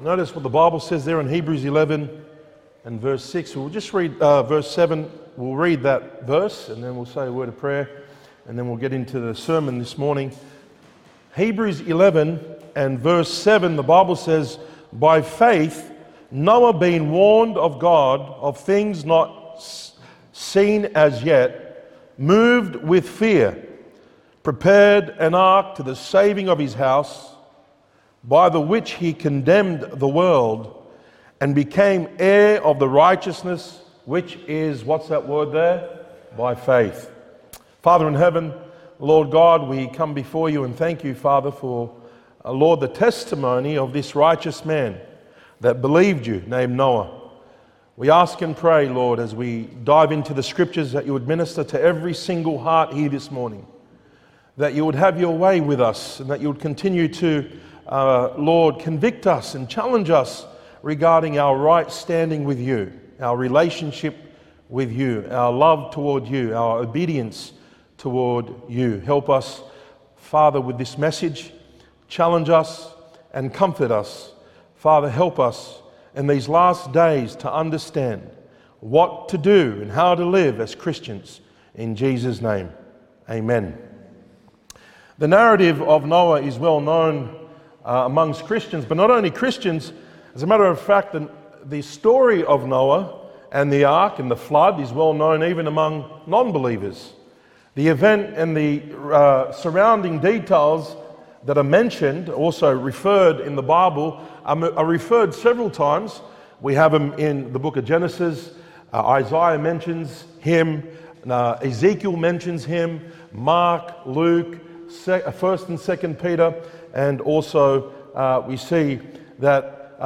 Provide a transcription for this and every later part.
Notice what the Bible says there in Hebrews 11 and verse 6. We'll just read uh, verse 7. We'll read that verse and then we'll say a word of prayer and then we'll get into the sermon this morning. Hebrews 11 and verse 7, the Bible says, By faith, Noah being warned of God of things not seen as yet, moved with fear, prepared an ark to the saving of his house by the which he condemned the world and became heir of the righteousness which is, what's that word there? By faith. Father in heaven, Lord God, we come before you and thank you, Father, for, uh, Lord, the testimony of this righteous man that believed you, named Noah. We ask and pray, Lord, as we dive into the scriptures, that you would minister to every single heart here this morning, that you would have your way with us, and that you would continue to uh, Lord, convict us and challenge us regarding our right standing with you, our relationship with you, our love toward you, our obedience toward you. Help us, Father, with this message. Challenge us and comfort us. Father, help us in these last days to understand what to do and how to live as Christians. In Jesus' name, amen. The narrative of Noah is well known uh, amongst Christians, but not only Christians. As a matter of fact, the, the story of Noah and the ark and the flood is well known even among non believers. The event and the uh, surrounding details that are mentioned, also referred in the Bible, are, are, referred several times. We have them in the book of Genesis. Uh, Isaiah mentions him. Uh, Ezekiel mentions him. Mark, Luke, 1st uh, and 2nd Peter and also uh, we see that uh,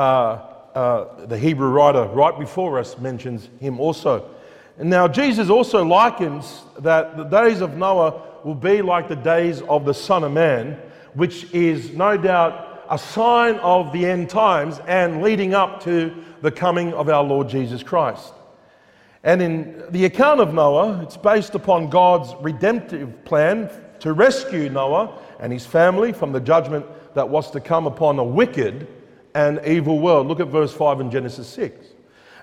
uh, the Hebrew writer right before us mentions him also. And now Jesus also likens that the days of Noah will be like the days of the Son of Man, which is no doubt a sign of the end times and leading up to the coming of our Lord Jesus Christ. And in the account of Noah, it's based upon God's redemptive plan to rescue Noah and his family from the judgment that was to come upon a wicked and evil world. Look at verse 5 in Genesis 6.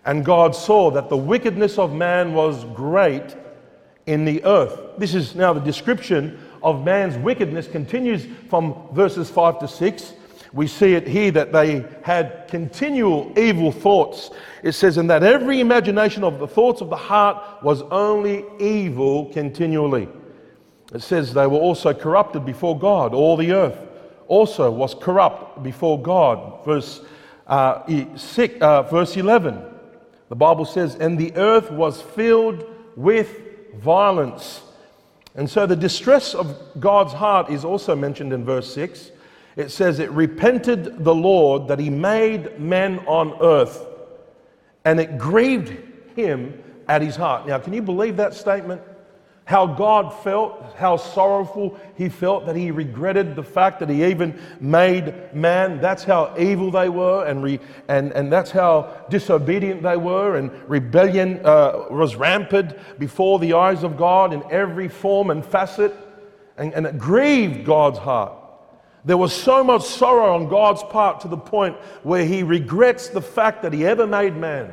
And God saw that the wickedness of man was great in the earth. This is now the description of man's wickedness, continues from verses 5 to 6. We see it here that they had continual evil thoughts. It says, and that every imagination of the thoughts of the heart was only evil continually. It says they were also corrupted before God. All the earth also was corrupt before God. Verse, uh, six, uh, verse 11, the Bible says, And the earth was filled with violence. And so the distress of God's heart is also mentioned in verse 6. It says, It repented the Lord that he made men on earth, and it grieved him at his heart. Now, can you believe that statement? How God felt, how sorrowful he felt that he regretted the fact that he even made man. That's how evil they were, and, re, and, and that's how disobedient they were, and rebellion uh, was rampant before the eyes of God in every form and facet, and, and it grieved God's heart. There was so much sorrow on God's part to the point where he regrets the fact that he ever made man.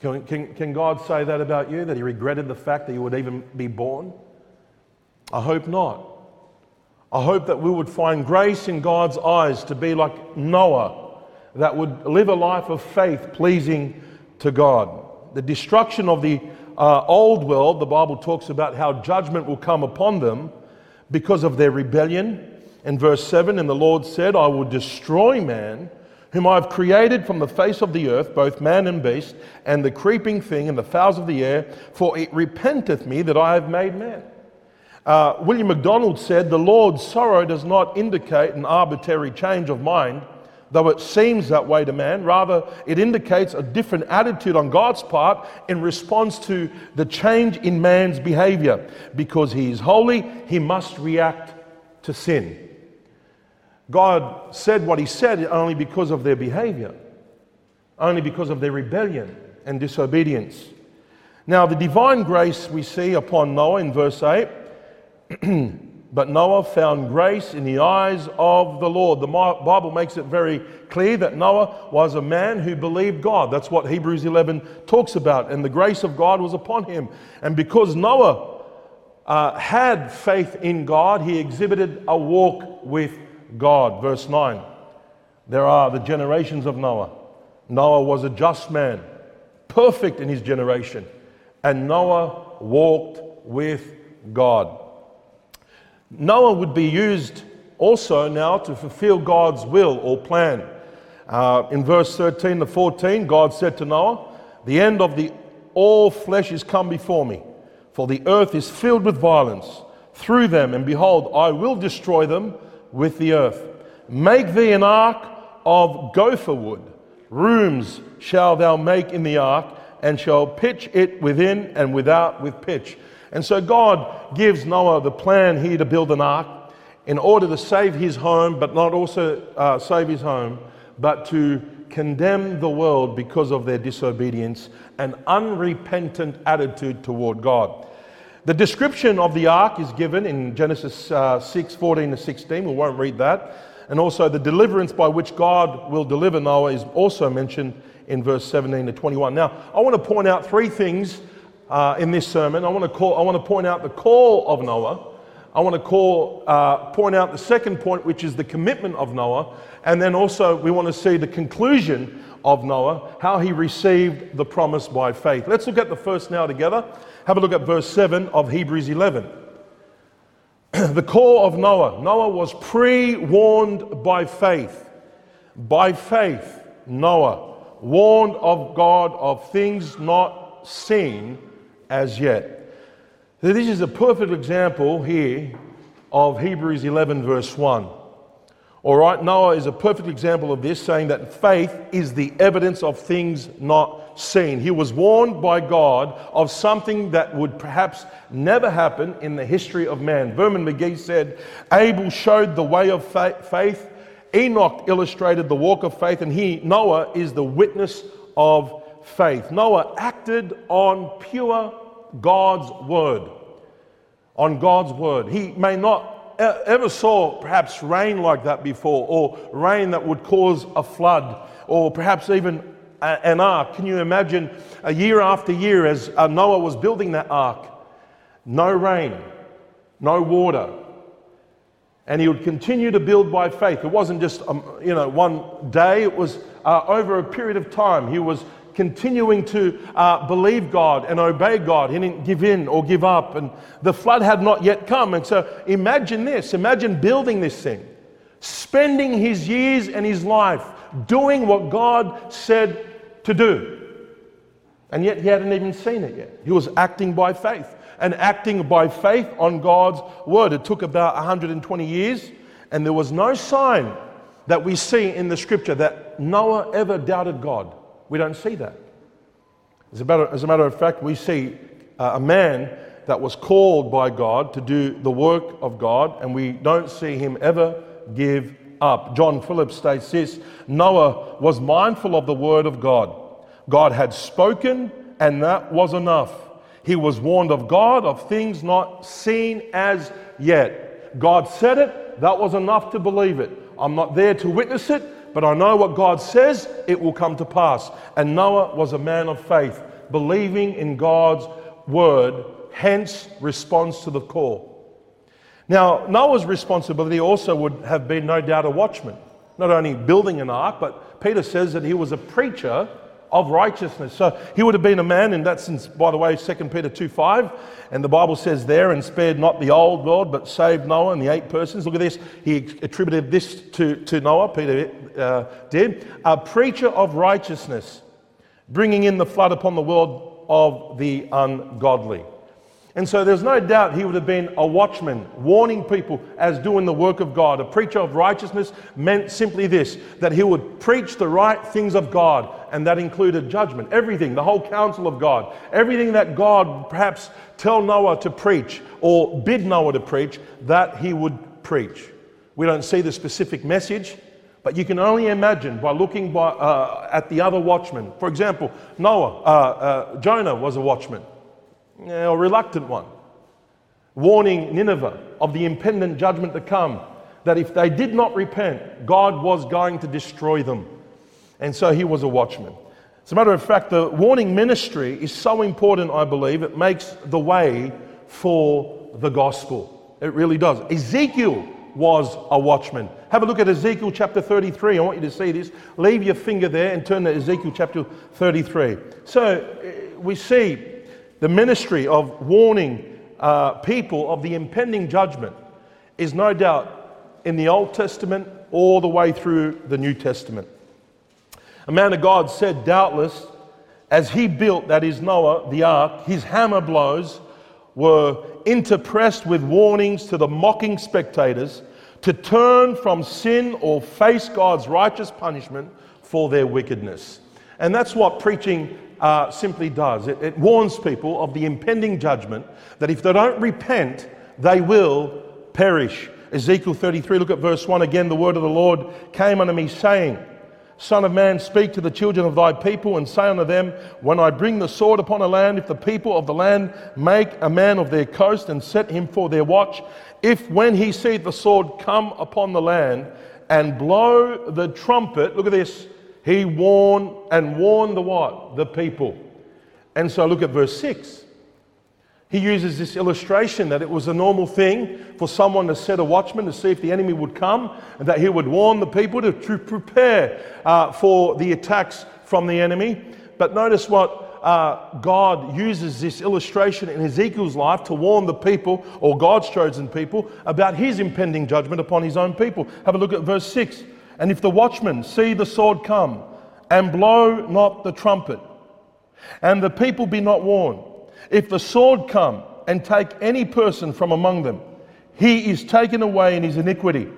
Can, can, can God say that about you, that He regretted the fact that you would even be born? I hope not. I hope that we would find grace in God's eyes to be like Noah, that would live a life of faith pleasing to God. The destruction of the uh, old world, the Bible talks about how judgment will come upon them because of their rebellion. In verse 7, and the Lord said, I will destroy man whom I have created from the face of the earth, both man and beast, and the creeping thing and the fowls of the air, for it repenteth me that I have made man. Uh, William MacDonald said, The Lord's sorrow does not indicate an arbitrary change of mind, though it seems that way to man. Rather, it indicates a different attitude on God's part in response to the change in man's behavior. Because he is holy, he must react to sin. God said what He said only because of their behavior, only because of their rebellion and disobedience. Now, the divine grace we see upon Noah in verse 8 but Noah found grace in the eyes of the Lord. The Bible makes it very clear that Noah was a man who believed God. That's what Hebrews 11 talks about. And the grace of God was upon him. And because Noah uh, had faith in God, he exhibited a walk with God. Verse 9. There are the generations of Noah. Noah was a just man, perfect in his generation. And Noah walked with God. Noah would be used also now to fulfill God's will or plan. Uh, in verse 13 to 14, God said to Noah, The end of the all flesh is come before me, for the earth is filled with violence through them, and behold, I will destroy them with the earth. Make thee an ark of gopher wood. Rooms shall thou make in the ark, and shall pitch it within and without with pitch. And so God gives Noah the plan here to build an ark in order to save his home, but not also uh, save his home, but to condemn the world because of their disobedience and unrepentant attitude toward God. The description of the ark is given in Genesis uh, 6 14 to 16. We won't read that. And also, the deliverance by which God will deliver Noah is also mentioned in verse 17 to 21. Now, I want to point out three things uh, in this sermon. I want, to call, I want to point out the call of Noah. I want to call, uh, point out the second point, which is the commitment of Noah. And then also, we want to see the conclusion of Noah, how he received the promise by faith. Let's look at the first now together. Have a look at verse 7 of Hebrews 11. the call of Noah. Noah was pre warned by faith. By faith, Noah warned of God of things not seen as yet. So this is a perfect example here of Hebrews 11, verse 1. All right, Noah is a perfect example of this, saying that faith is the evidence of things not seen. He was warned by God of something that would perhaps never happen in the history of man. Vernon McGee said, Abel showed the way of faith, Enoch illustrated the walk of faith, and he, Noah, is the witness of faith. Noah acted on pure God's word. On God's word. He may not ever saw perhaps rain like that before, or rain that would cause a flood, or perhaps even an ark. Can you imagine a year after year as uh, Noah was building that ark? No rain, no water. And he would continue to build by faith. It wasn't just, um, you know, one day. It was uh, over a period of time. He was continuing to uh, believe God and obey God. He didn't give in or give up. And the flood had not yet come. And so imagine this imagine building this thing, spending his years and his life doing what God said to do. And yet he hadn't even seen it yet. He was acting by faith and acting by faith on God's word. It took about 120 years, and there was no sign that we see in the scripture that Noah ever doubted God. We don't see that. As a matter, as a matter of fact, we see uh, a man that was called by God to do the work of God, and we don't see him ever give up. John Phillips states this Noah was mindful of the word of God. God had spoken, and that was enough. He was warned of God of things not seen as yet. God said it, that was enough to believe it. I'm not there to witness it, but I know what God says, it will come to pass. And Noah was a man of faith, believing in God's word, hence response to the call. Now, Noah's responsibility also would have been, no doubt, a watchman, not only building an ark, but Peter says that he was a preacher of righteousness. So he would have been a man in that sense, by the way, 2 Peter 2 5. And the Bible says there, and spared not the old world, but saved Noah and the eight persons. Look at this. He attributed this to, to Noah, Peter uh, did. A preacher of righteousness, bringing in the flood upon the world of the ungodly. And so there's no doubt he would have been a watchman, warning people as doing the work of God. A preacher of righteousness meant simply this that he would preach the right things of God, and that included judgment, everything, the whole counsel of God, everything that God perhaps tell Noah to preach or bid Noah to preach, that he would preach. We don't see the specific message, but you can only imagine by looking by, uh, at the other watchmen. For example, Noah, uh, uh, Jonah was a watchman a reluctant one. warning Nineveh of the impending judgment to come, that if they did not repent, God was going to destroy them. And so he was a watchman. As a matter of fact, the warning ministry is so important, I believe, it makes the way for the gospel. It really does. Ezekiel was a watchman. Have a look at Ezekiel chapter 33. I want you to see this. Leave your finger there and turn to Ezekiel chapter 33. So uh, we see the ministry of warning uh, people of the impending judgment is no doubt in the Old Testament all the way through the New Testament. A man of God said, doubtless, as he built, that is Noah, the ark, his hammer blows were interpressed with warnings to the mocking spectators to turn from sin or face God's righteous punishment for their wickedness. And that's what preaching uh, simply does. It, it warns people of the impending judgment that if they don't repent, they will perish. Ezekiel 33, look at verse 1 again. The word of the Lord came unto me, saying, Son of man, speak to the children of thy people and say unto them, When I bring the sword upon a land, if the people of the land make a man of their coast and set him for their watch, if when he see the sword come upon the land and blow the trumpet, look at this, he warned and warned the what? The people. And so look at verse 6. He uses this illustration that it was a normal thing for someone to set a watchman to see if the enemy would come and that he would warn the people to, to prepare uh, for the attacks from the enemy. But notice what uh, God uses this illustration in Ezekiel's life to warn the people, or God's chosen people, about his impending judgment upon his own people. Have a look at verse 6. And if the watchman see the sword come and blow not the trumpet, and the people be not warned, if the sword come and take any person from among them, he is taken away in his iniquity,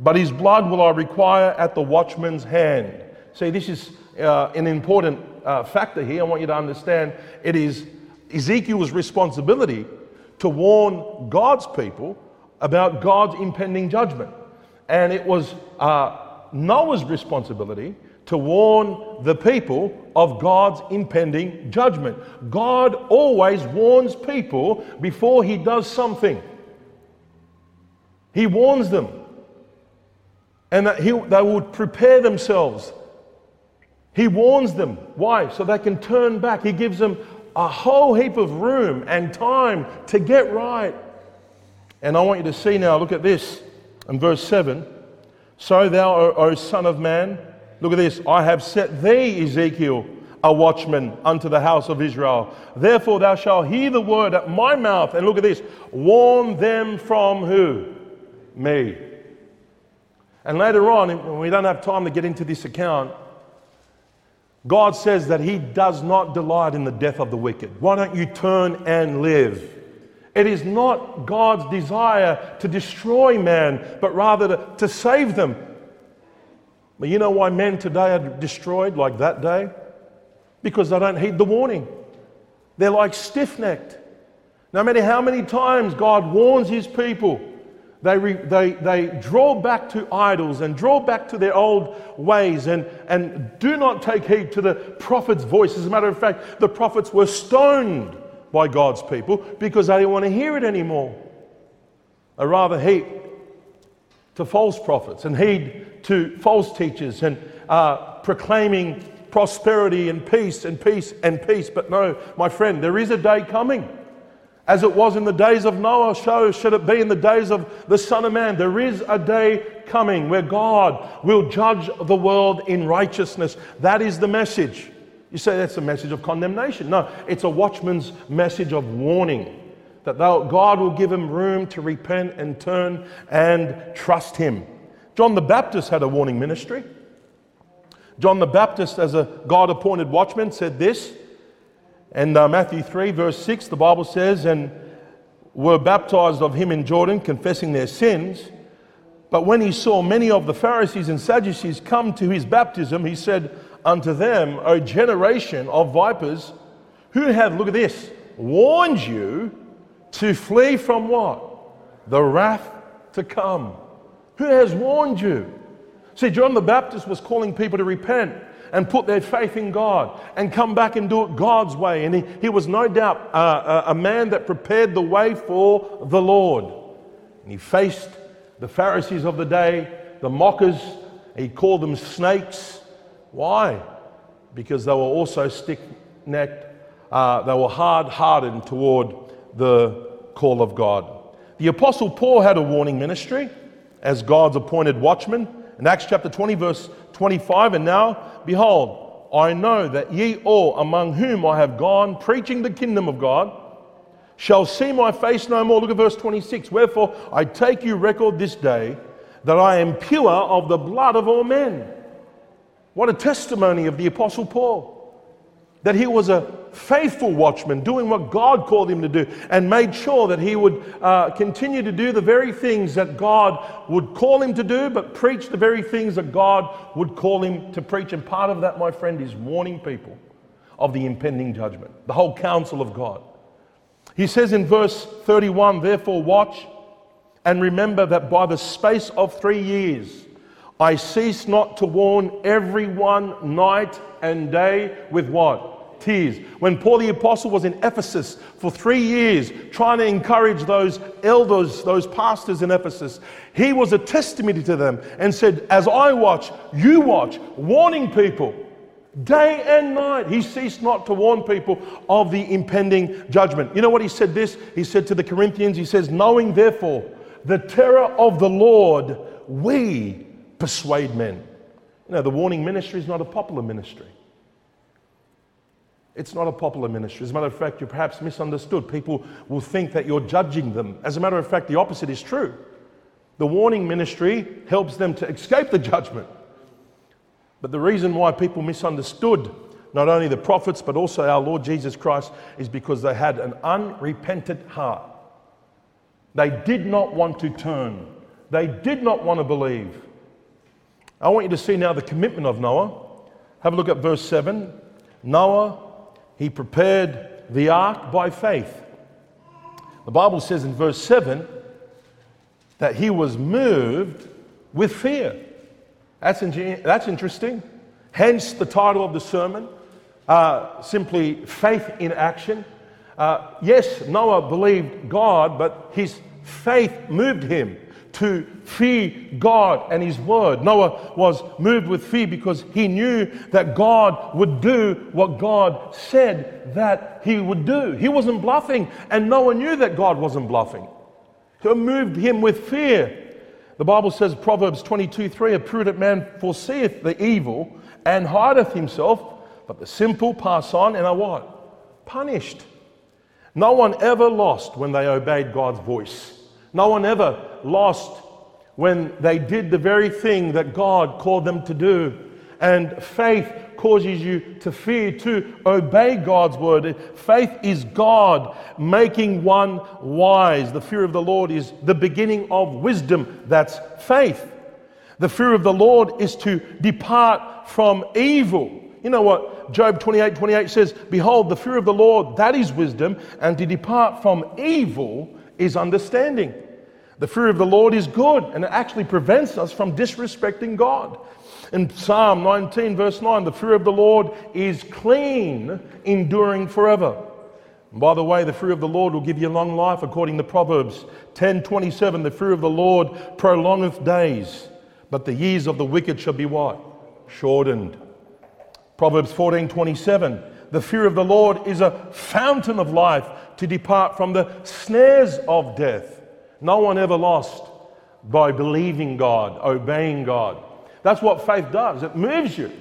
but his blood will I require at the watchman's hand. See, this is uh, an important uh, factor here. I want you to understand it is Ezekiel's responsibility to warn God's people about God's impending judgment. And it was uh, Noah's responsibility to warn the people of God's impending judgment. God always warns people before he does something. He warns them. And that he, they would prepare themselves. He warns them. Why? So they can turn back. He gives them a whole heap of room and time to get right. And I want you to see now, look at this in verse 7. So thou, O, o Son of Man, Look at this. I have set thee, Ezekiel, a watchman unto the house of Israel. Therefore thou shalt hear the word at my mouth. And look at this. Warn them from who? Me. And later on, we don't have time to get into this account, God says that He does not delight in the death of the wicked. Why don't you turn and live? It is not God's desire to destroy man, but rather to, to save them. But you know why men today are destroyed like that day? Because they don't heed the warning. They're like stiff necked. No matter how many times God warns his people, they, re, they, they draw back to idols and draw back to their old ways and, and do not take heed to the prophet's voice. As a matter of fact, the prophets were stoned by God's people because they didn't want to hear it anymore. They rather heed to false prophets and heed to false teachers and uh, proclaiming prosperity and peace and peace and peace. But no, my friend, there is a day coming. As it was in the days of Noah, so should it be in the days of the Son of Man. There is a day coming where God will judge the world in righteousness. That is the message. You say that's a message of condemnation. No, it's a watchman's message of warning that God will give him room to repent and turn and trust him. John the Baptist had a warning ministry. John the Baptist, as a God appointed watchman, said this. And uh, Matthew 3, verse 6, the Bible says, And were baptized of him in Jordan, confessing their sins. But when he saw many of the Pharisees and Sadducees come to his baptism, he said unto them, O generation of vipers, who have, look at this, warned you to flee from what? The wrath to come. Who has warned you? See, John the Baptist was calling people to repent and put their faith in God and come back and do it God's way. And he, he was no doubt uh, a man that prepared the way for the Lord. And he faced the Pharisees of the day, the mockers. He called them snakes. Why? Because they were also stick necked, uh, they were hard hearted toward the call of God. The Apostle Paul had a warning ministry as God's appointed watchman. In Acts chapter 20, verse 25, and now, behold, I know that ye all among whom I have gone preaching the kingdom of God shall see my face no more. Look at verse 26. Wherefore I take you record this day that I am pure of the blood of all men. What a testimony of the Apostle Paul that he was a faithful watchman, doing what God called him to do, and made sure that he would uh, continue to do the very things that God would call him to do, but preach the very things that God would call him to preach. And part of that, my friend, is warning people of the impending judgment, the whole counsel of God. He says in verse 31 Therefore, watch and remember that by the space of three years, I cease not to warn everyone night and day with what? tears. When Paul the Apostle was in Ephesus for three years, trying to encourage those elders, those pastors in Ephesus, he was a testimony to them and said, As I watch, you watch, warning people. Day and night, he ceased not to warn people of the impending judgment. You know what he said this? He said to the Corinthians, he says, Knowing therefore the terror of the Lord, we persuade men. You know, the warning ministry is not a popular ministry. It's not a popular ministry. As a matter of fact, you're perhaps misunderstood. People will think that you're judging them. As a matter of fact, the opposite is true. The warning ministry helps them to escape the judgment. But the reason why people misunderstood not only the prophets but also our Lord Jesus Christ is because they had an unrepentant heart. They did not want to turn, they did not want to believe. I want you to see now the commitment of Noah. Have a look at verse 7. Noah he prepared the ark by faith. The Bible says in verse 7 that he was moved with fear. That's, in, that's interesting. Hence the title of the sermon, uh, simply Faith in Action. Uh, yes, Noah believed God, but his faith moved him to fear God and His Word. Noah was moved with fear because he knew that God would do what God said that He would do. He wasn't bluffing, and Noah knew that God wasn't bluffing. So it moved him with fear. The Bible says, Proverbs 22 3, a prudent man foreseeth the evil and hideth himself, but the simple pass on and are what? Punished. No one ever lost when they obeyed God's voice. No one ever lost when they did the very thing that God called them to do. And faith causes you to fear, to obey God's word. Faith is God making one wise. The fear of the Lord is the beginning of wisdom. That's faith. The fear of the Lord is to depart from evil. You know what Job 28 28 says? Behold, the fear of the Lord, that is wisdom, and to depart from evil is understanding. The fear of the Lord is good and it actually prevents us from disrespecting God. In Psalm 19, verse 9, the fear of the Lord is clean, enduring forever. And by the way, the fear of the Lord will give you long life, according to Proverbs 10 27. The fear of the Lord prolongeth days, but the years of the wicked shall be what? Shortened. Proverbs 14 27. The fear of the Lord is a fountain of life to depart from the snares of death. No one ever lost by believing God, obeying God. That's what faith does. It moves you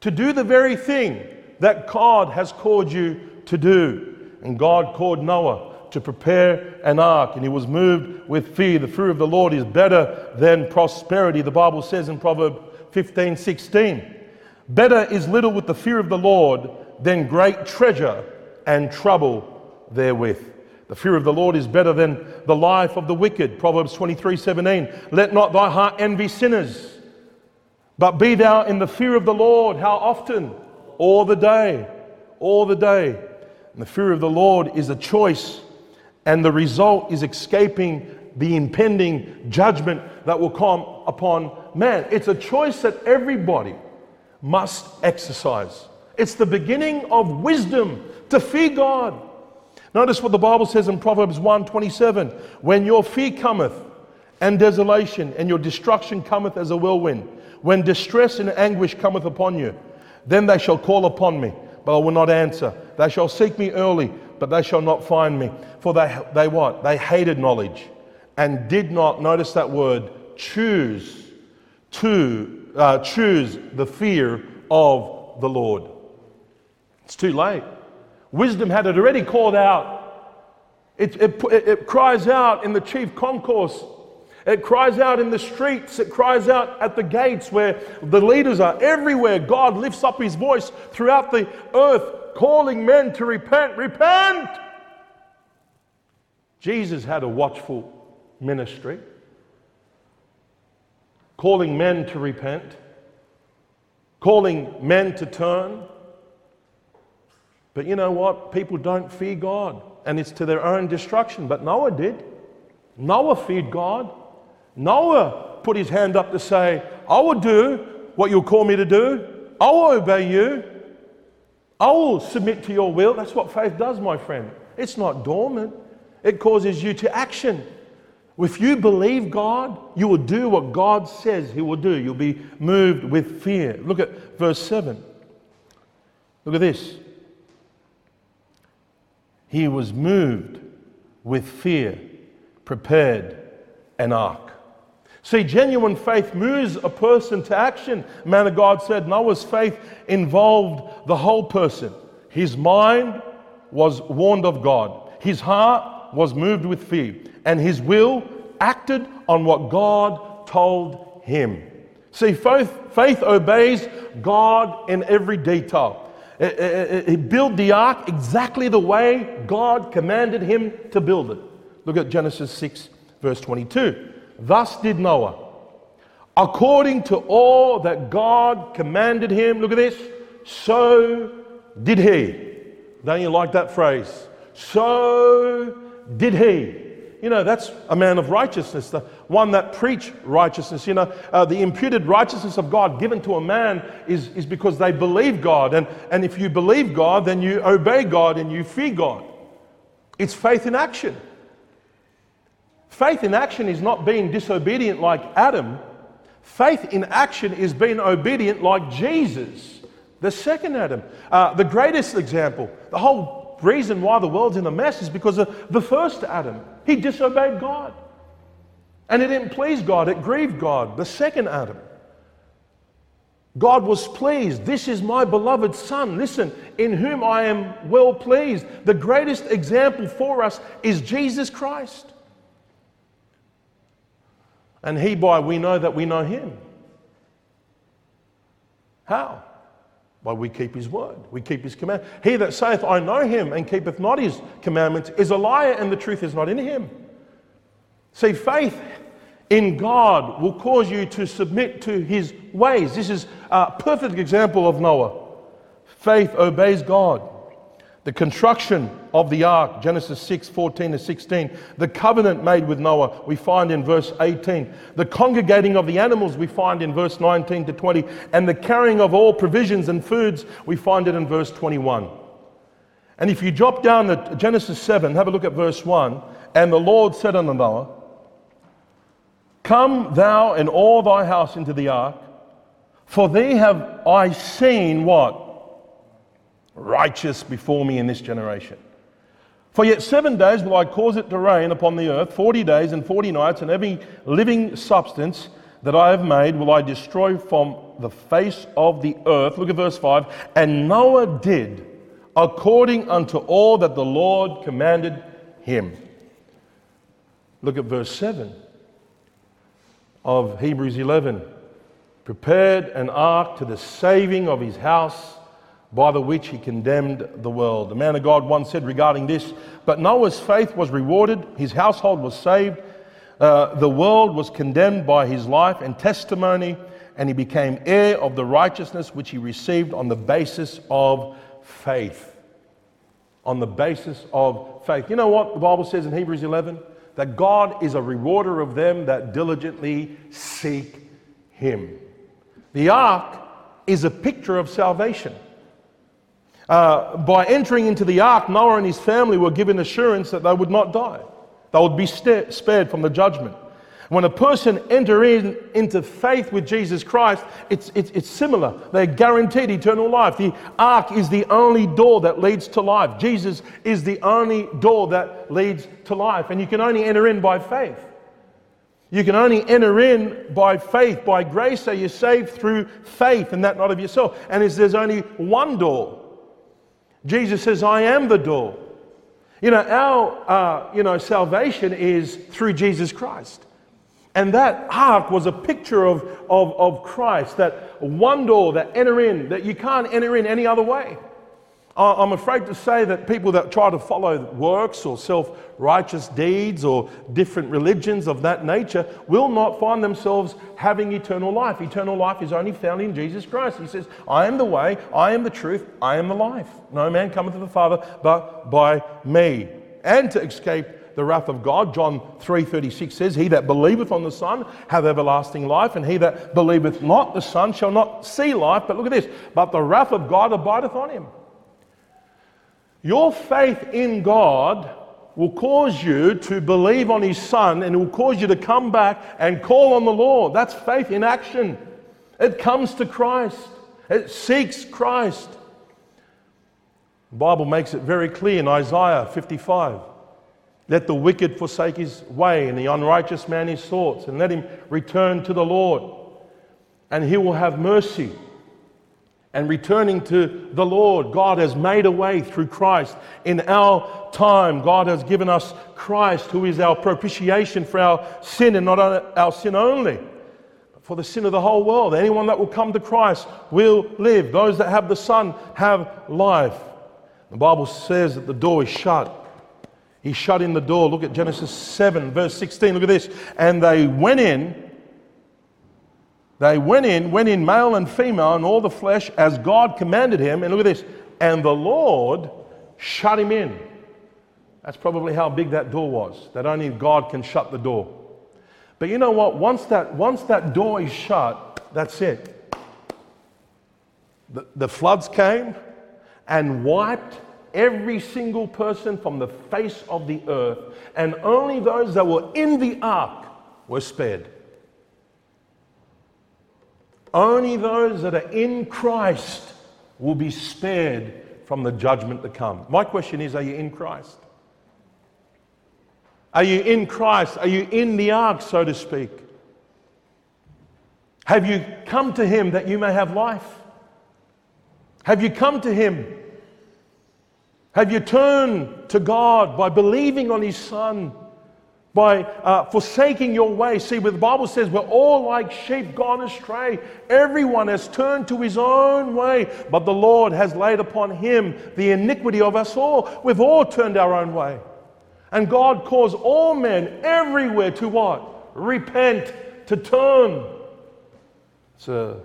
to do the very thing that God has called you to do. And God called Noah to prepare an ark, and he was moved with fear. The fear of the Lord is better than prosperity. The Bible says in Proverbs 15 16, Better is little with the fear of the Lord than great treasure and trouble therewith. The fear of the Lord is better than the life of the wicked. Proverbs 23 17. Let not thy heart envy sinners, but be thou in the fear of the Lord. How often? All the day. All the day. And the fear of the Lord is a choice, and the result is escaping the impending judgment that will come upon man, it's a choice that everybody must exercise. It's the beginning of wisdom to fear God. Notice what the Bible says in Proverbs 1:27, when your fear cometh and desolation and your destruction cometh as a whirlwind, when distress and anguish cometh upon you, then they shall call upon me, but I will not answer. They shall seek me early, but they shall not find me. For they, they what? They hated knowledge and did not, notice that word, choose to uh, choose the fear of the Lord. It's too late. Wisdom had it already called out. It, it, it, cries out in the chief concourse. It cries out in the streets. It cries out at the gates where the leaders are. Everywhere, God lifts up his voice throughout the earth, calling men to repent. Repent! Jesus had a watchful ministry, calling men to repent, calling men to turn. But you know what? People don't fear God, and it's to their own destruction. But Noah did. Noah feared God. Noah put his hand up to say, I will do what you'll call me to do. I will obey you. I will submit to your will. That's what faith does, my friend. It's not dormant, it causes you to action. If you believe God, you will do what God says He will do. You'll be moved with fear. Look at verse 7. Look at this. He was moved with fear, prepared an ark. See, genuine faith moves a person to action. Man of God said Noah's faith involved the whole person. His mind was warned of God, his heart was moved with fear, and his will acted on what God told him. See, faith, faith obeys God in every detail. He built the ark exactly the way God commanded him to build it. Look at Genesis 6, verse 22. Thus did Noah, according to all that God commanded him. Look at this. So did he. Don't you like that phrase? So did he. You know, that's a man of righteousness, the one that preached righteousness. You know, uh, the imputed righteousness of God given to a man is, is because they believe God. And, and if you believe God, then you obey God and you fear God. It's faith in action. Faith in action is not being disobedient like Adam. Faith in action is being obedient like Jesus, the second Adam. Uh, the greatest example, the whole reason why the world's in a mess is because of the first Adam. He disobeyed God. And it didn't please God, it grieved God. The second Adam. God was pleased. This is my beloved Son. Listen, in whom I am well pleased. The greatest example for us is Jesus Christ. And he by we know that we know him. How? Well, we keep his word, we keep his command. He that saith, I know him, and keepeth not his commandments, is a liar, and the truth is not in him. See, faith in God will cause you to submit to his ways. This is a perfect example of Noah. Faith obeys God the construction of the ark, Genesis 6 14 to 16, the covenant made with Noah, we find in verse 18, the congregating of the animals, we find in verse 19 to 20, and the carrying of all provisions and foods, we find it in verse 21. And if you drop down to Genesis 7, have a look at verse 1, and the Lord said unto Noah, Come thou and all thy house into the ark, for thee have I seen what? Righteous before me in this generation. For yet seven days will I cause it to rain upon the earth, forty days and forty nights, and every living substance that I have made will I destroy from the face of the earth. Look at verse 5. And Noah did according unto all that the Lord commanded him. Look at verse 7 of Hebrews 11. Prepared an ark to the saving of his house by the which he condemned the world. The man of God once said regarding this, but Noah's faith was rewarded, his household was saved, uh, the world was condemned by his life and testimony, and he became heir of the righteousness which he received on the basis of faith. On the basis of faith. You know what the Bible says in Hebrews 11? That God is a rewarder of them that diligently seek him. The ark is a picture of salvation. Uh, by entering into the ark, Noah and his family were given assurance that they would not die. They would be spared from the judgment. When a person enter in, into faith with Jesus Christ, it's, it's, it's similar. They're guaranteed eternal life. The ark is the only door that leads to life. Jesus is the only door that leads to life. And you can only enter in by faith. You can only enter in by faith, by grace. So you're saved through faith and that not of yourself. And there's only one door. Jesus says, I am the door. You know, our uh, you know, salvation is through Jesus Christ. And that ark was a picture of, of, of Christ, that one door that enter in, that you can't enter in any other way. I'm afraid to say that people that try to follow works or self righteous deeds or different religions of that nature will not find themselves having eternal life. Eternal life is only found in Jesus Christ. He says, I am the way, I am the truth, I am the life. No man cometh to the Father but by me. And to escape the wrath of God. John 3:36 says, "He that believeth on the Son hath everlasting life, and he that believeth not the Son shall not see life." But look at this, "But the wrath of God abideth on him." Your faith in God will cause you to believe on his son and it will cause you to come back and call on the Lord. That's faith in action. It comes to Christ. It seeks Christ. The Bible makes it very clear in Isaiah 55. Let the wicked forsake his way, and the unrighteous man his thoughts, and let him return to the Lord, and he will have mercy. And returning to the Lord, God has made a way through Christ. In our time, God has given us Christ, who is our propitiation for our sin, and not our sin only, but for the sin of the whole world. Anyone that will come to Christ will live. Those that have the Son have life. The Bible says that the door is shut he shut in the door. Look at Genesis 7, verse 16. Look at this. And they went in. They went in, went in male and female, and all the flesh as God commanded him. And look at this. And the Lord shut him in. That's probably how big that door was, that only God can shut the door. But you know what? Once that, once that door is shut, that's it. The, the floods came and wiped every single person from the face of the earth, and only those that were in the ark were spared. Only those that are in Christ will be spared from the judgment to come. My question is Are you in Christ? Are you in Christ? Are you in the ark, so to speak? Have you come to Him that you may have life? Have you come to Him have you turned to God by believing on His Son? By uh, forsaking your way. See, what the Bible says, we're all like sheep gone astray. Everyone has turned to his own way, but the Lord has laid upon him the iniquity of us all. We've all turned our own way. And God calls all men everywhere to what? Repent, to turn. It's a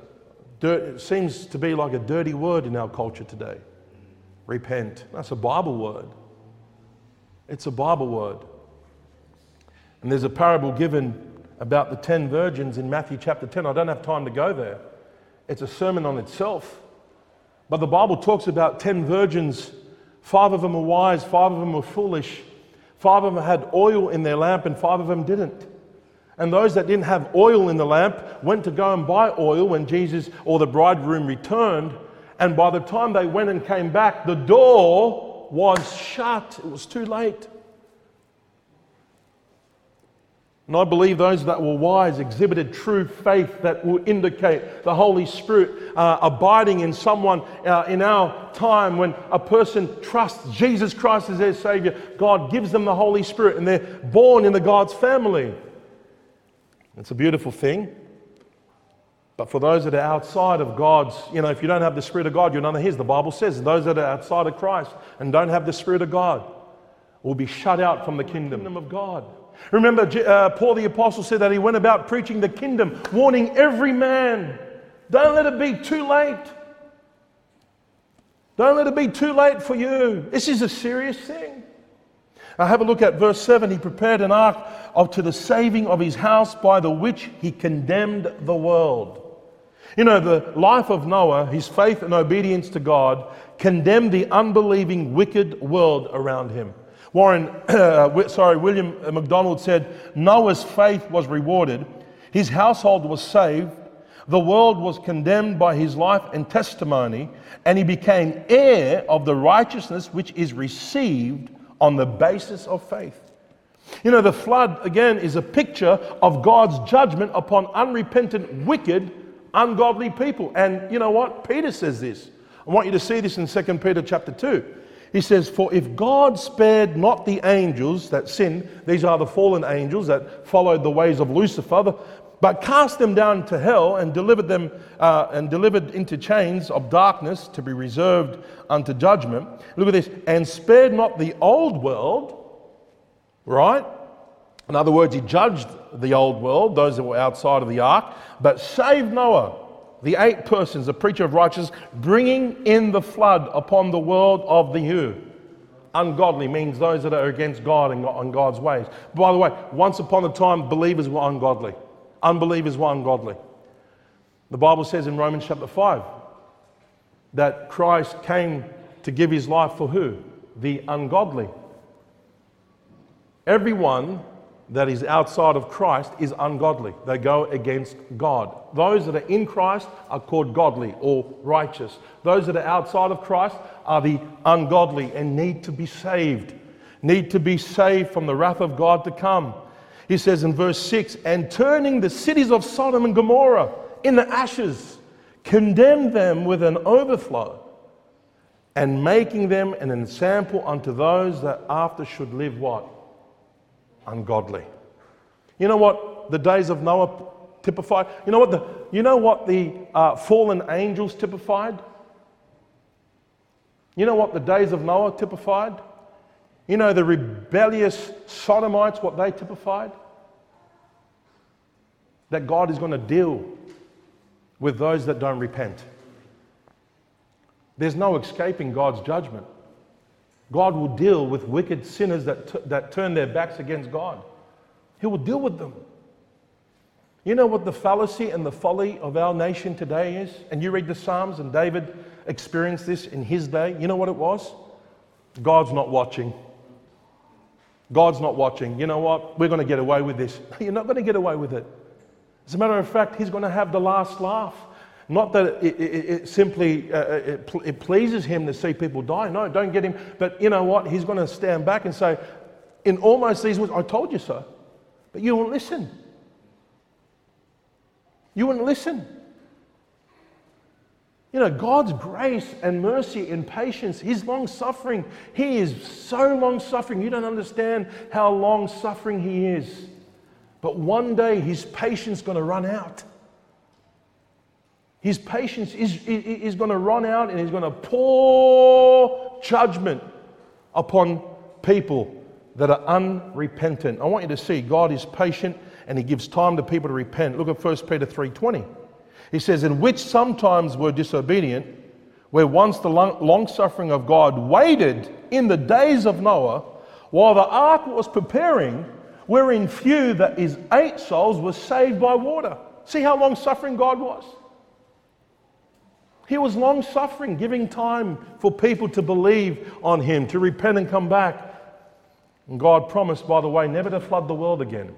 dirt, it seems to be like a dirty word in our culture today repent. That's a Bible word. It's a Bible word. And there's a parable given about the 10 virgins in Matthew chapter 10. I don't have time to go there. It's a sermon on itself. But the Bible talks about 10 virgins. Five of them were wise, five of them were foolish. Five of them had oil in their lamp, and five of them didn't. And those that didn't have oil in the lamp went to go and buy oil when Jesus or the bridegroom returned. And by the time they went and came back, the door was shut. It was too late. And I believe those that were wise exhibited true faith that will indicate the Holy Spirit uh, abiding in someone uh, in our time when a person trusts Jesus Christ as their Savior. God gives them the Holy Spirit and they're born into God's family. It's a beautiful thing. But for those that are outside of God's, you know, if you don't have the Spirit of God, you're none of His. The Bible says those that are outside of Christ and don't have the Spirit of God will be shut out from the kingdom of God. Remember, uh, Paul the Apostle said that he went about preaching the kingdom, warning every man don't let it be too late. Don't let it be too late for you. This is a serious thing. Now have a look at verse 7. He prepared an ark of, to the saving of his house by the which he condemned the world. You know, the life of Noah, his faith and obedience to God, condemned the unbelieving, wicked world around him. Warren, uh, sorry, William MacDonald said, Noah's faith was rewarded, his household was saved, the world was condemned by his life and testimony, and he became heir of the righteousness which is received on the basis of faith. You know, the flood, again, is a picture of God's judgment upon unrepentant, wicked, ungodly people. And you know what? Peter says this. I want you to see this in 2 Peter chapter 2. He says, For if God spared not the angels that sinned, these are the fallen angels that followed the ways of Lucifer, but cast them down to hell and delivered them uh, and delivered into chains of darkness to be reserved unto judgment. Look at this, and spared not the old world, right? In other words, he judged the old world, those that were outside of the ark, but saved Noah, the eight persons, the preacher of righteousness, bringing in the flood upon the world of the who? Ungodly means those that are against God and on God's ways. By the way, once upon a time, believers were ungodly. Unbelievers were ungodly. The Bible says in Romans chapter 5 that Christ came to give his life for who? The ungodly. Everyone that is outside of Christ is ungodly. They go against God. Those that are in Christ are called godly or righteous. Those that are outside of Christ are the ungodly and need to be saved, need to be saved from the wrath of God to come. He says in verse 6 and turning the cities of Sodom and Gomorrah in the ashes, condemned them with an overflow, and making them an ensample unto those that after should live what? Ungodly. You know what the days of Noah typified? You know what the, you know what the uh, fallen angels typified? You know what the days of Noah typified? You know the rebellious Sodomites, what they typified? that God is going to deal with those that don't repent. There's no escaping God's judgment. God will deal with wicked sinners that, t- that turn their backs against God. He will deal with them. You know what the fallacy and the folly of our nation today is? And you read the Psalms, and David experienced this in his day. You know what it was? God's not watching. God's not watching. You know what? We're going to get away with this. You're not going to get away with it. As a matter of fact, he's going to have the last laugh. Not that it, it, it simply uh, uh, it, it pleases him to see people die. No, don't get him. But you know what? He's going to stand back and say, in almost these words, I told you so. But you won't listen. You wouldn't listen. You know, God's grace and mercy and patience, His long suffering, He is so long suffering. You don't understand how long suffering He is. But one day his patience is going to run out. His patience is, is, going to run out and he's going to pour judgment upon people that are unrepentant. I want you to see God is patient and he gives time to people to repent. Look at 1 Peter 3:20. He says, "In which sometimes were disobedient, where once the long suffering of God waited in the days of Noah, while the ark was preparing, wherein few, that is, eight souls, were saved by water. See how long suffering God was? He was long suffering, giving time for people to believe on Him, to repent and come back. And God promised, by the way, never to flood the world again.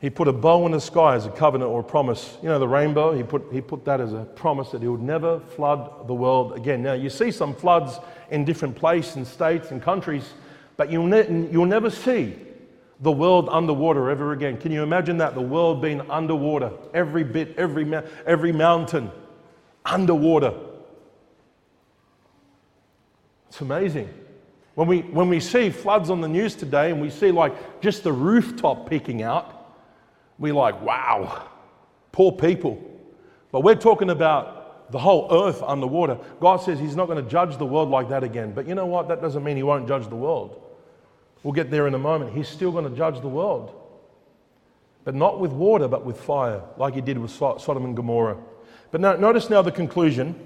He put a bow in the sky as a covenant or a promise. You know, the rainbow, he put, he put that as a promise that he would never flood the world again. Now, you see some floods in different places and states and countries but you'll, ne- you'll never see the world underwater ever again. Can you imagine that? The world being underwater, every bit, every, ma- every mountain underwater. It's amazing. When we, when we see floods on the news today and we see like just the rooftop peeking out, we're like, wow, poor people. But we're talking about the whole earth underwater. God says He's not going to judge the world like that again. But you know what? That doesn't mean He won't judge the world. We'll get there in a moment. He's still going to judge the world. But not with water, but with fire, like he did with Sodom and Gomorrah. But notice now the conclusion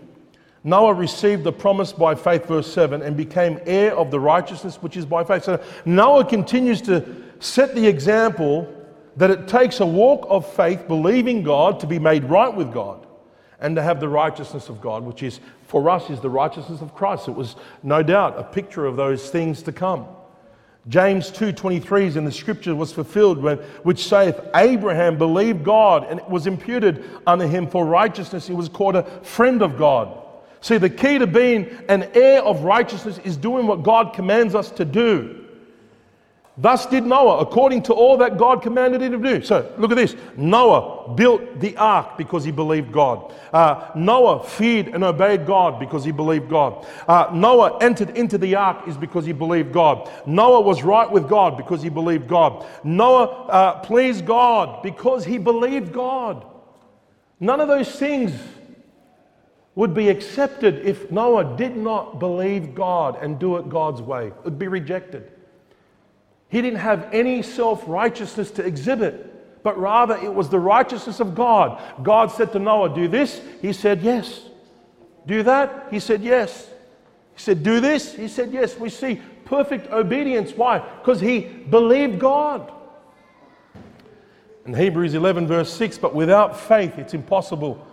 Noah received the promise by faith, verse 7, and became heir of the righteousness which is by faith. So Noah continues to set the example that it takes a walk of faith, believing God, to be made right with God and to have the righteousness of God, which is for us is the righteousness of Christ. It was no doubt a picture of those things to come. James 2:23 is in the scripture was fulfilled which saith Abraham believed God and it was imputed unto him for righteousness he was called a friend of God. See the key to being an heir of righteousness is doing what God commands us to do. Thus did Noah, according to all that God commanded him to do. So look at this Noah built the ark because he believed God. Uh, Noah feared and obeyed God because he believed God. Uh, Noah entered into the ark is because he believed God. Noah was right with God because he believed God. Noah uh, pleased God because he believed God. None of those things would be accepted if Noah did not believe God and do it God's way. It would be rejected. He didn't have any self righteousness to exhibit, but rather it was the righteousness of God. God said to Noah, Do this. He said, Yes. Do that. He said, Yes. He said, Do this. He said, Yes. We see perfect obedience. Why? Because he believed God. In Hebrews 11, verse 6, but without faith, it's impossible,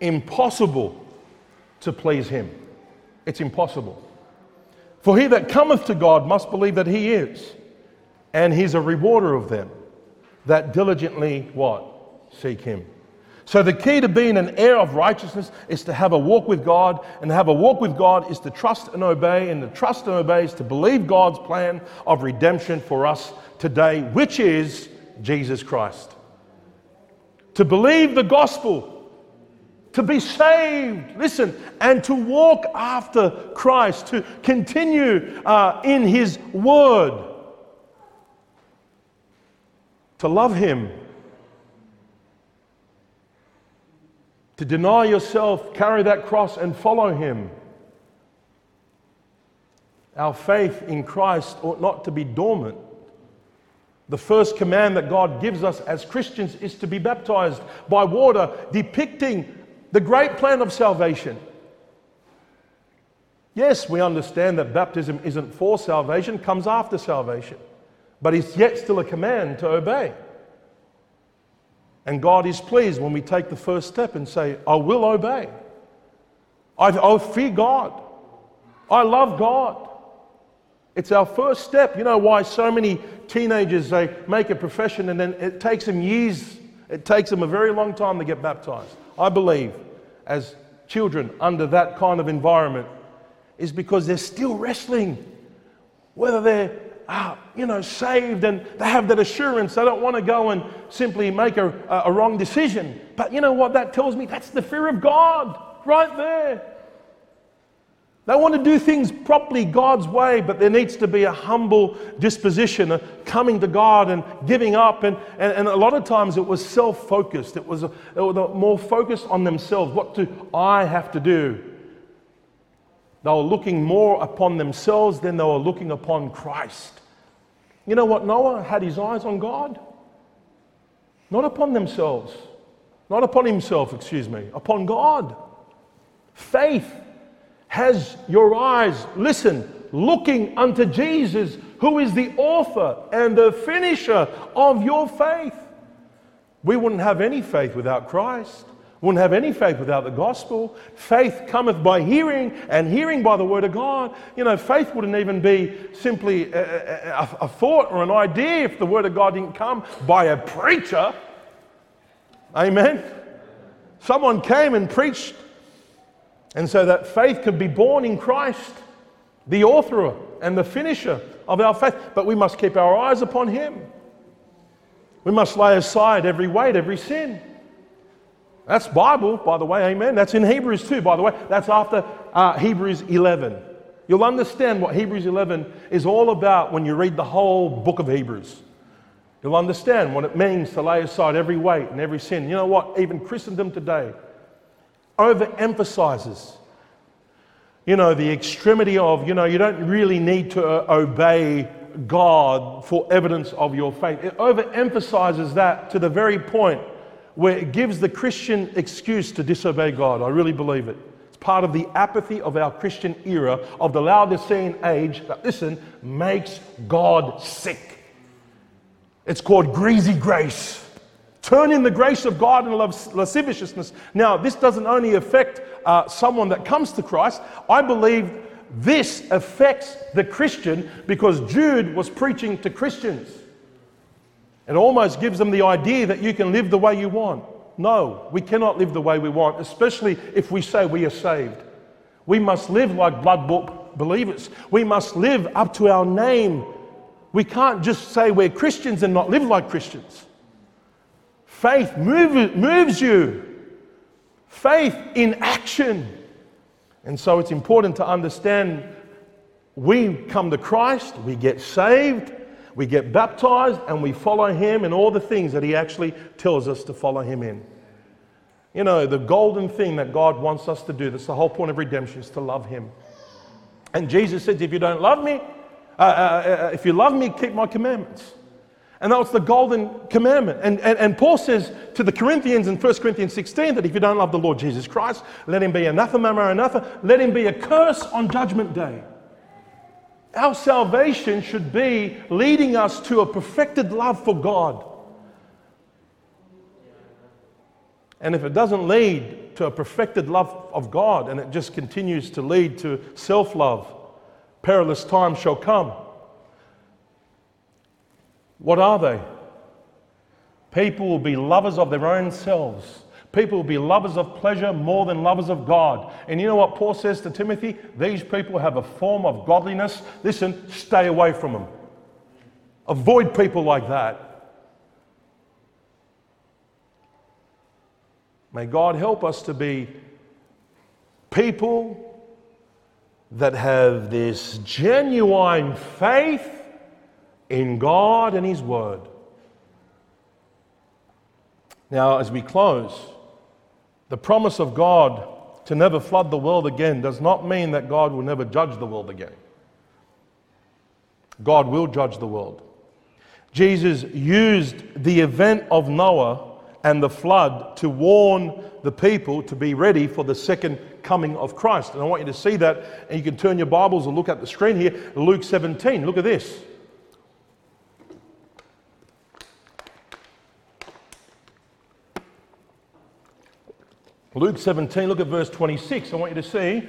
impossible to please him. It's impossible. For he that cometh to God must believe that he is, and he's a rewarder of them that diligently what? Seek him. So the key to being an heir of righteousness is to have a walk with God, and to have a walk with God is to trust and obey, and to trust and obey is to believe God's plan of redemption for us today, which is Jesus Christ. To believe the gospel to be saved, listen, and to walk after Christ, to continue uh, in His Word, to love Him, to deny yourself, carry that cross, and follow Him. Our faith in Christ ought not to be dormant. The first command that God gives us as Christians is to be baptized by water, depicting the great plan of salvation. Yes, we understand that baptism isn't for salvation, comes after salvation, but it's yet still a command to obey. And God is pleased when we take the first step and say, I will obey. I, I fear God. I love God. It's our first step. You know why so many teenagers they make a profession and then it takes them years, it takes them a very long time to get baptized. I believe, as children under that kind of environment is because they're still wrestling. Whether they're uh, you know saved and they have that assurance they don't want to go and simply make a, a wrong decision. But you know what that tells me? That's the fear of god right there they want to do things properly God's way, but there needs to be a humble disposition, a coming to God and giving up. And, and, and a lot of times it was self focused, it it was uh, more focused on themselves. What do I have to do? They were looking more upon themselves than they were looking upon Christ. You know what? Noah had his eyes on God, not upon themselves, not upon himself, excuse me, upon God. Faith has your eyes, listen, looking unto Jesus, who is the author and the finisher of your faith. We wouldn't have any faith without Christ. Wouldn't have any faith without the gospel. Faith cometh by hearing, and hearing by the word of God. You know, faith wouldn't even be simply a, a, a thought or an idea if the word of God didn't come by a preacher. Amen. Someone came and preached and so that faith could be born in Christ, the author and the finisher of our faith. But we must keep our eyes upon Him. We must lay aside every weight, every sin. That's Bible, by the way, amen. That's in Hebrews 2, by the way. That's after uh, Hebrews 11. You'll understand what Hebrews 11 is all about when you read the whole book of Hebrews. You'll understand what it means to lay aside every weight and every sin. You know what? Even Christendom today overemphasizes, you know, the extremity of, you know, you don't really need to uh, obey God for evidence of your faith. It overemphasizes that to the very point where it gives the Christian excuse to disobey God. I really believe it. It's part of the apathy of our Christian era, of the Laodicean age, that, listen, makes God sick. It's called greasy grace. Turn in the grace of God and love lasciviousness. Now, this doesn't only affect uh, someone that comes to Christ. I believe this affects the Christian because Jude was preaching to Christians. It almost gives them the idea that you can live the way you want. No, we cannot live the way we want, especially if we say we are saved. We must live like blood bought believers. We must live up to our name. We can't just say we're Christians and not live like Christians. Faith move, moves you, faith in action. And so it's important to understand we come to Christ, we get saved, we get baptized and we follow him in all the things that he actually tells us to follow him in. You know, the golden thing that God wants us to do, that's the whole point of redemption, is to love him. And Jesus said, if you don't love me, uh, uh, uh, if you love me, keep my commandments. And that was the golden commandment. And, and, and Paul says to the Corinthians in 1 Corinthians 16 that if you don't love the Lord Jesus Christ, let him be anathema maranatha, let him be a curse on judgment day. Our salvation should be leading us to a perfected love for God. And if it doesn't lead to a perfected love of God and it just continues to lead to self love, perilous times shall come. What are they? People will be lovers of their own selves People will be lovers of pleasure more than lovers of God. And you know what Paul says to Timothy? These people have a form of godliness. Listen, stay away from them. Avoid people like that. May God help us to be people that have this genuine faith in God and His Word. Now, as we close, the promise of God to never flood the world again does not mean that God will never judge the world again. God will judge the world. Jesus used the event of Noah and the flood to warn the people to be ready for the second coming of Christ. And I want you to see that, and you can turn your Bibles and look at the screen here. Luke 17. Look at this. Luke 17, look at verse 26. I want you to see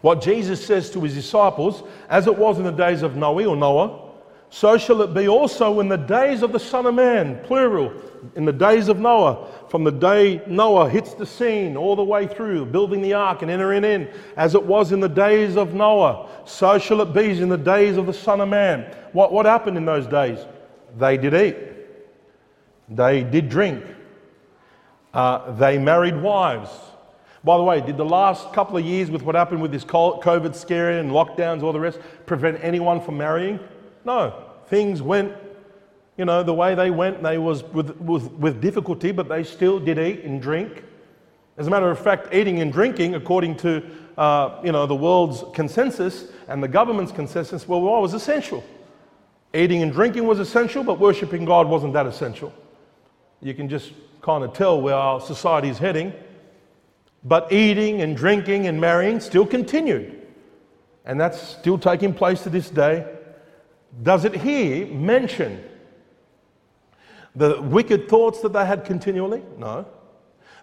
what Jesus says to his disciples as it was in the days of Noah or Noah, so shall it be also in the days of the Son of Man, plural, in the days of Noah, from the day Noah hits the scene all the way through, building the ark and entering in, as it was in the days of Noah, so shall it be in the days of the Son of Man. What, what happened in those days? They did eat, they did drink, uh, they married wives. By the way, did the last couple of years with what happened with this COVID scare and lockdowns, all the rest, prevent anyone from marrying? No. Things went, you know, the way they went. They was with, with, with difficulty, but they still did eat and drink. As a matter of fact, eating and drinking, according to uh, you know, the world's consensus and the government's consensus, well, what was essential? Eating and drinking was essential, but worshiping God wasn't that essential. You can just kind of tell where our society is heading. But eating and drinking and marrying still continued. And that's still taking place to this day. Does it here mention the wicked thoughts that they had continually? No.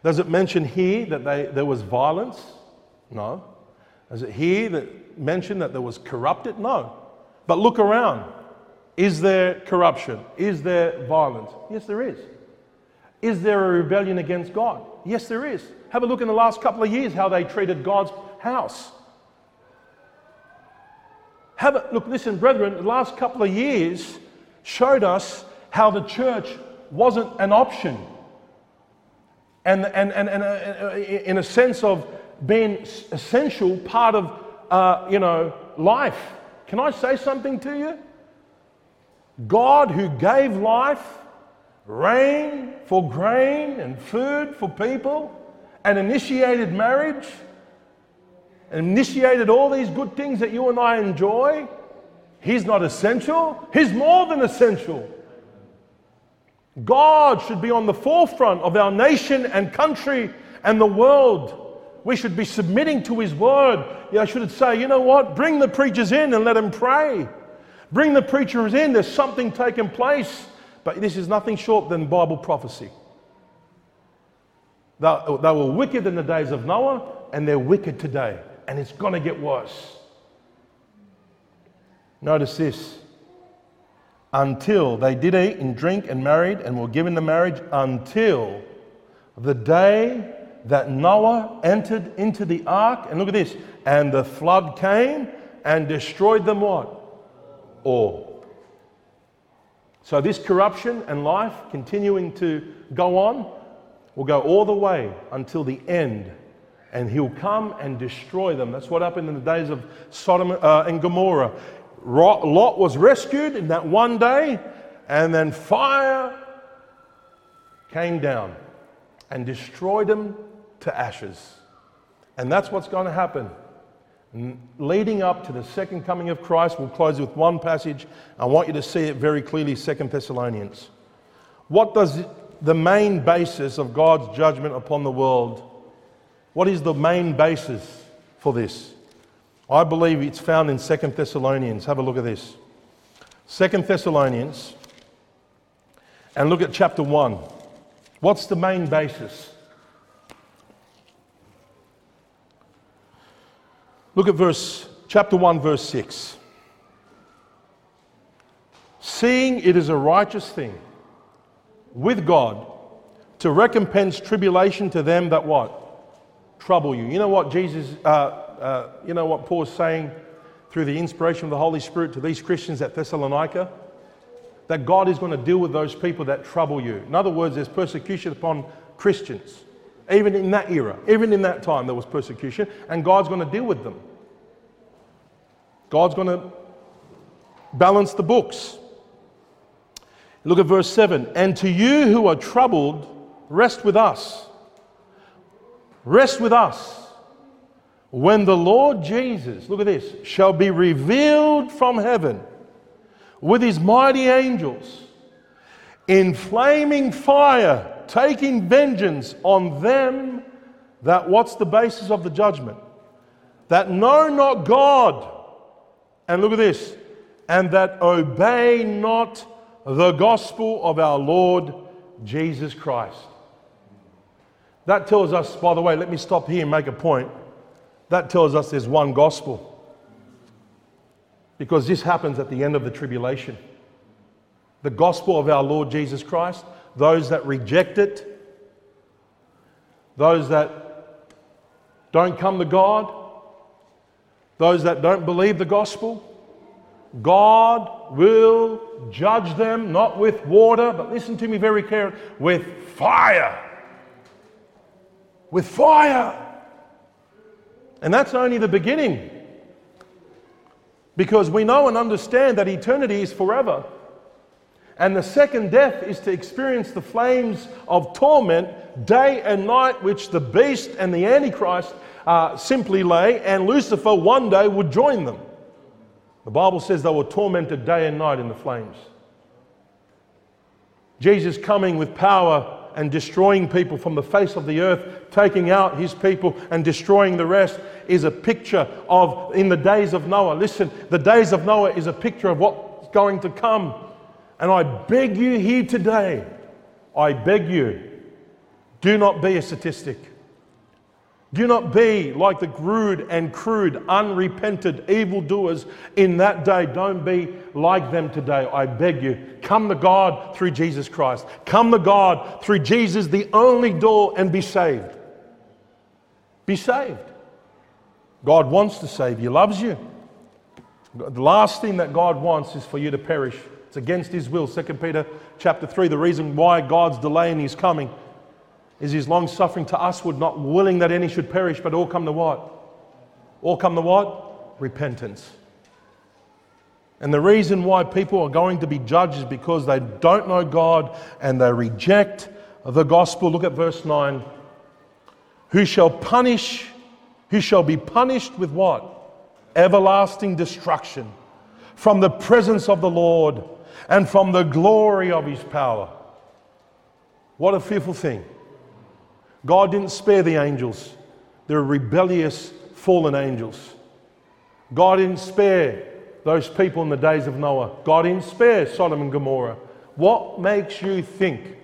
Does it mention here that they, there was violence? No. Does it here that mention that there was corrupted? No. But look around. Is there corruption? Is there violence? Yes, there is. Is there a rebellion against God? Yes, there is. Have a look in the last couple of years how they treated God's house. Have a look, listen, brethren, the last couple of years showed us how the church wasn't an option. And, and, and, and uh, in a sense of being essential part of, uh, you know, life. Can I say something to you? God who gave life rain for grain and food for people, and initiated marriage, and initiated all these good things that you and I enjoy, He's not essential, He's more than essential. God should be on the forefront of our nation and country and the world. We should be submitting to His word. I should say, you know what? Bring the preachers in and let them pray. Bring the preachers in. There's something taking place. But this is nothing short than Bible prophecy. They, they were wicked in the days of Noah, and they're wicked today. And it's going to get worse. Notice this. Until they did eat and drink and married and were given the marriage until the day that Noah entered into the ark. And look at this. And the flood came and destroyed them what? All. So this corruption and life continuing to go on will go all the way until the end. And he'll come and destroy them. That's what happened in the days of Sodom uh, and Gomorrah. Lot was rescued in that one day, and then fire came down and destroyed them to ashes. And that's what's going to happen. Leading up to the second coming of Christ, we'll close with one passage. I want you to see it very clearly Second Thessalonians. What does the main basis of God's judgment upon the world? What is the main basis for this? I believe it's found in Second Thessalonians. Have a look at this. Second Thessalonians, and look at chapter 1. What's the main basis? Look at verse chapter 1 verse 6. Seeing it is a righteous thing with God to recompense tribulation to them that what? Trouble you. You know what Jesus uh, uh, you know what Paul's saying through the inspiration of the Holy Spirit to these Christians at Thessalonica? That God is going to deal with those people that trouble you. In other words, there's persecution upon Christians. Even in that era, even in that time, there was persecution, and God's going to deal with them. God's going to balance the books. Look at verse 7 And to you who are troubled, rest with us. Rest with us when the Lord Jesus, look at this, shall be revealed from heaven with his mighty angels in flaming fire, taking vengeance on them that, what's the basis of the judgment? That know not God. And look at this, and that obey not the gospel of our Lord Jesus Christ. That tells us, by the way, let me stop here and make a point. That tells us there's one gospel. Because this happens at the end of the tribulation. The gospel of our Lord Jesus Christ, those that reject it, those that don't come to God, those that don't believe the gospel, God will judge them not with water, but listen to me very carefully, with fire. With fire. And that's only the beginning. Because we know and understand that eternity is forever. And the second death is to experience the flames of torment day and night, which the beast and the Antichrist uh, simply lay, and Lucifer one day would join them. The Bible says they were tormented day and night in the flames. Jesus coming with power and destroying people from the face of the earth, taking out his people and destroying the rest, is a picture of in the days of Noah. Listen, the days of Noah is a picture of what's going to come. And I beg you here today, I beg you, do not be a statistic. Do not be like the rude and crude, unrepented evildoers in that day. Don't be like them today. I beg you. Come to God through Jesus Christ. Come to God through Jesus, the only door, and be saved. Be saved. God wants to save you, loves you. The last thing that God wants is for you to perish. It's against his will. 2 Peter chapter 3, the reason why God's delaying his coming is his long suffering to usward, not willing that any should perish, but all come to what? All come to what? Repentance. And the reason why people are going to be judged is because they don't know God and they reject the gospel. Look at verse 9. Who shall punish, who shall be punished with what? Everlasting destruction from the presence of the Lord and from the glory of his power. What a fearful thing. God didn't spare the angels. They're rebellious, fallen angels. God didn't spare those people in the days of Noah. God didn't spare Sodom and Gomorrah. What makes you think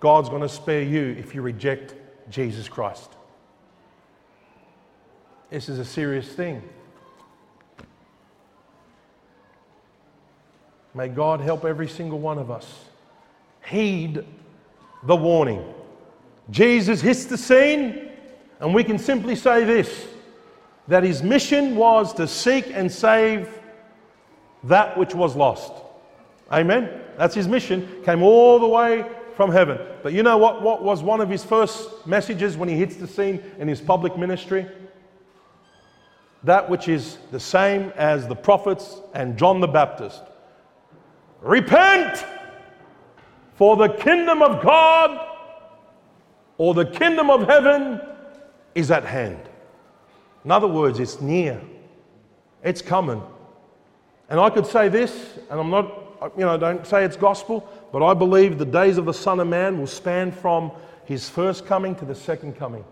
God's going to spare you if you reject Jesus Christ? This is a serious thing. May God help every single one of us. Heed the warning. Jesus hits the scene, and we can simply say this that his mission was to seek and save that which was lost. Amen? That's his mission. Came all the way from heaven. But you know what, what was one of his first messages when he hits the scene in his public ministry? That which is the same as the prophets and John the Baptist. Repent, for the kingdom of God or the kingdom of heaven is at hand. In other words, it's near, it's coming. And I could say this, and I'm not, you know, don't say it's gospel, but I believe the days of the Son of Man will span from his first coming to the second coming.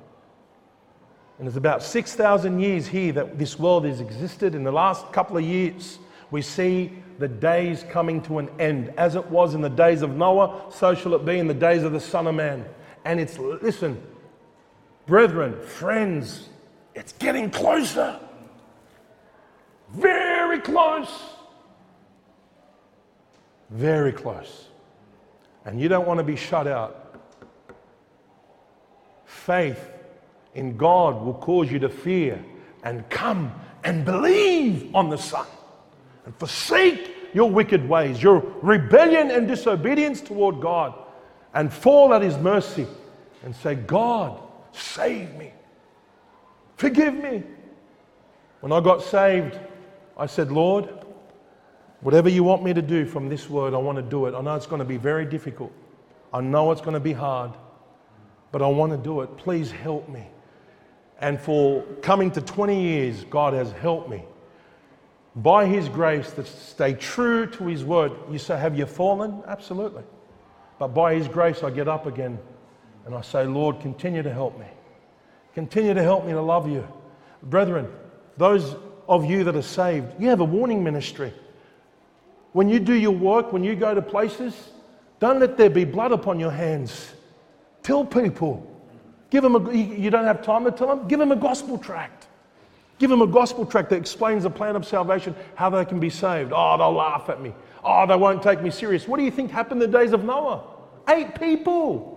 And it's about 6,000 years here that this world has existed. In the last couple of years, we see the days coming to an end. As it was in the days of Noah, so shall it be in the days of the Son of Man. And it's, listen, brethren, friends, it's getting closer. Very close. Very close. And you don't want to be shut out. Faith in God will cause you to fear and come and believe on the Son and forsake your wicked ways, your rebellion and disobedience toward God, and fall at His mercy and say, God, save me. Forgive me. When I got saved, I said, Lord, whatever you want me to do from this word, I want to do it. I know it's going to be very difficult. I know it's going to be hard, but I want to do it. Please help me. And for coming to 20 years, God has helped me by His grace to stay true to His word. You say, Have you fallen? Absolutely. But by His grace, I get up again and I say, Lord, continue to help me. Continue to help me to love you. Brethren, those of you that are saved, you have a warning ministry. When you do your work, when you go to places, don't let there be blood upon your hands. Tell people. Give them a, you don't have time to tell them, give them a gospel tract. Give them a gospel tract that explains the plan of salvation, how they can be saved. Oh, they'll laugh at me. Oh, they won't take me serious. What do you think happened in the days of Noah? Eight people.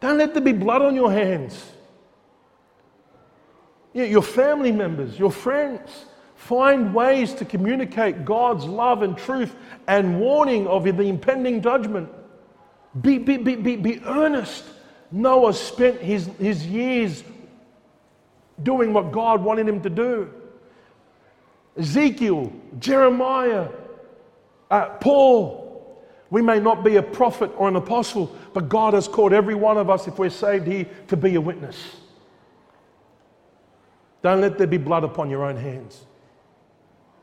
Don't let there be blood on your hands. Your family members, your friends, find ways to communicate God's love and truth and warning of the impending judgment. Be, be, be, be, be earnest. Noah spent his, his years doing what God wanted him to do. Ezekiel, Jeremiah, uh, Paul. We may not be a prophet or an apostle, but God has called every one of us, if we're saved here, to be a witness. Don't let there be blood upon your own hands.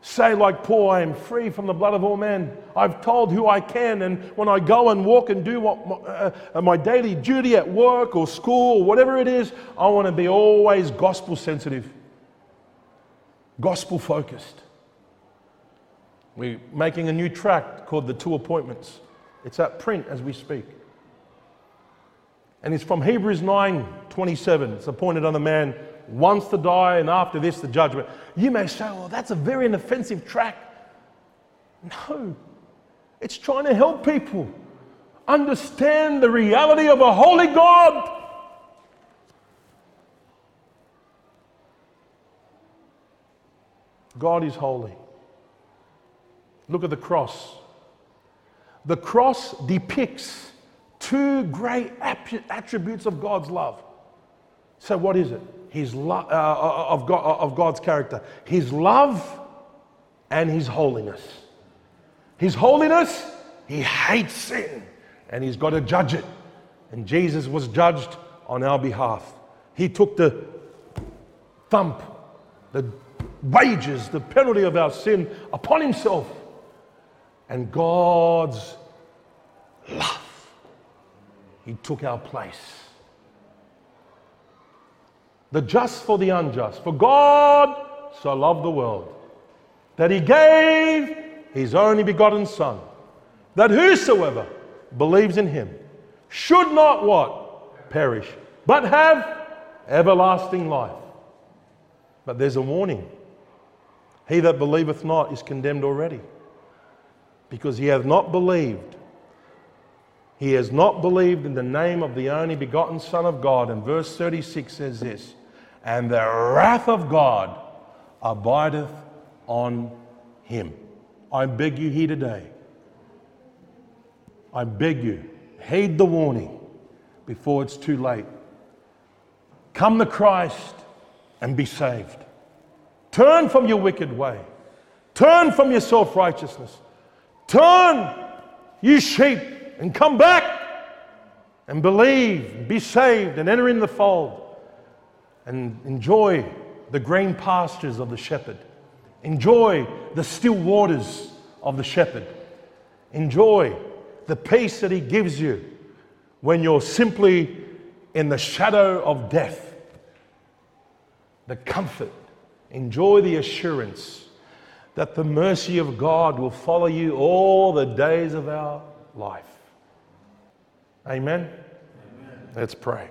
Say, like Paul, I am free from the blood of all men. I've told who I can, and when I go and walk and do what my, uh, my daily duty at work or school or whatever it is, I want to be always gospel sensitive, gospel focused. We're making a new tract called The Two Appointments. It's at print as we speak. And it's from Hebrews 9 27. It's appointed on the man once to die, and after this, the judgment. You may say, well, that's a very inoffensive tract. No, it's trying to help people understand the reality of a holy God. God is holy. Look at the cross. The cross depicts two great attributes of God's love. So, what is it? His lo- uh, uh, of, God, uh, of God's character His love and His holiness. His holiness, He hates sin and He's got to judge it. And Jesus was judged on our behalf. He took the thump, the wages, the penalty of our sin upon Himself. And God's love he took our place. the just for the unjust. For God so loved the world that he gave his only begotten Son, that whosoever believes in him should not what? Perish, but have everlasting life. But there's a warning. He that believeth not is condemned already, because he hath not believed. He has not believed in the name of the only begotten Son of God. And verse 36 says this And the wrath of God abideth on him. I beg you here today. I beg you, heed the warning before it's too late. Come to Christ and be saved. Turn from your wicked way. Turn from your self righteousness. Turn, you sheep, and come back and believe, and be saved, and enter in the fold and enjoy the green pastures of the shepherd. Enjoy the still waters of the shepherd. Enjoy the peace that he gives you when you're simply in the shadow of death. The comfort. Enjoy the assurance that the mercy of God will follow you all the days of our life. Amen? Amen. Let's pray.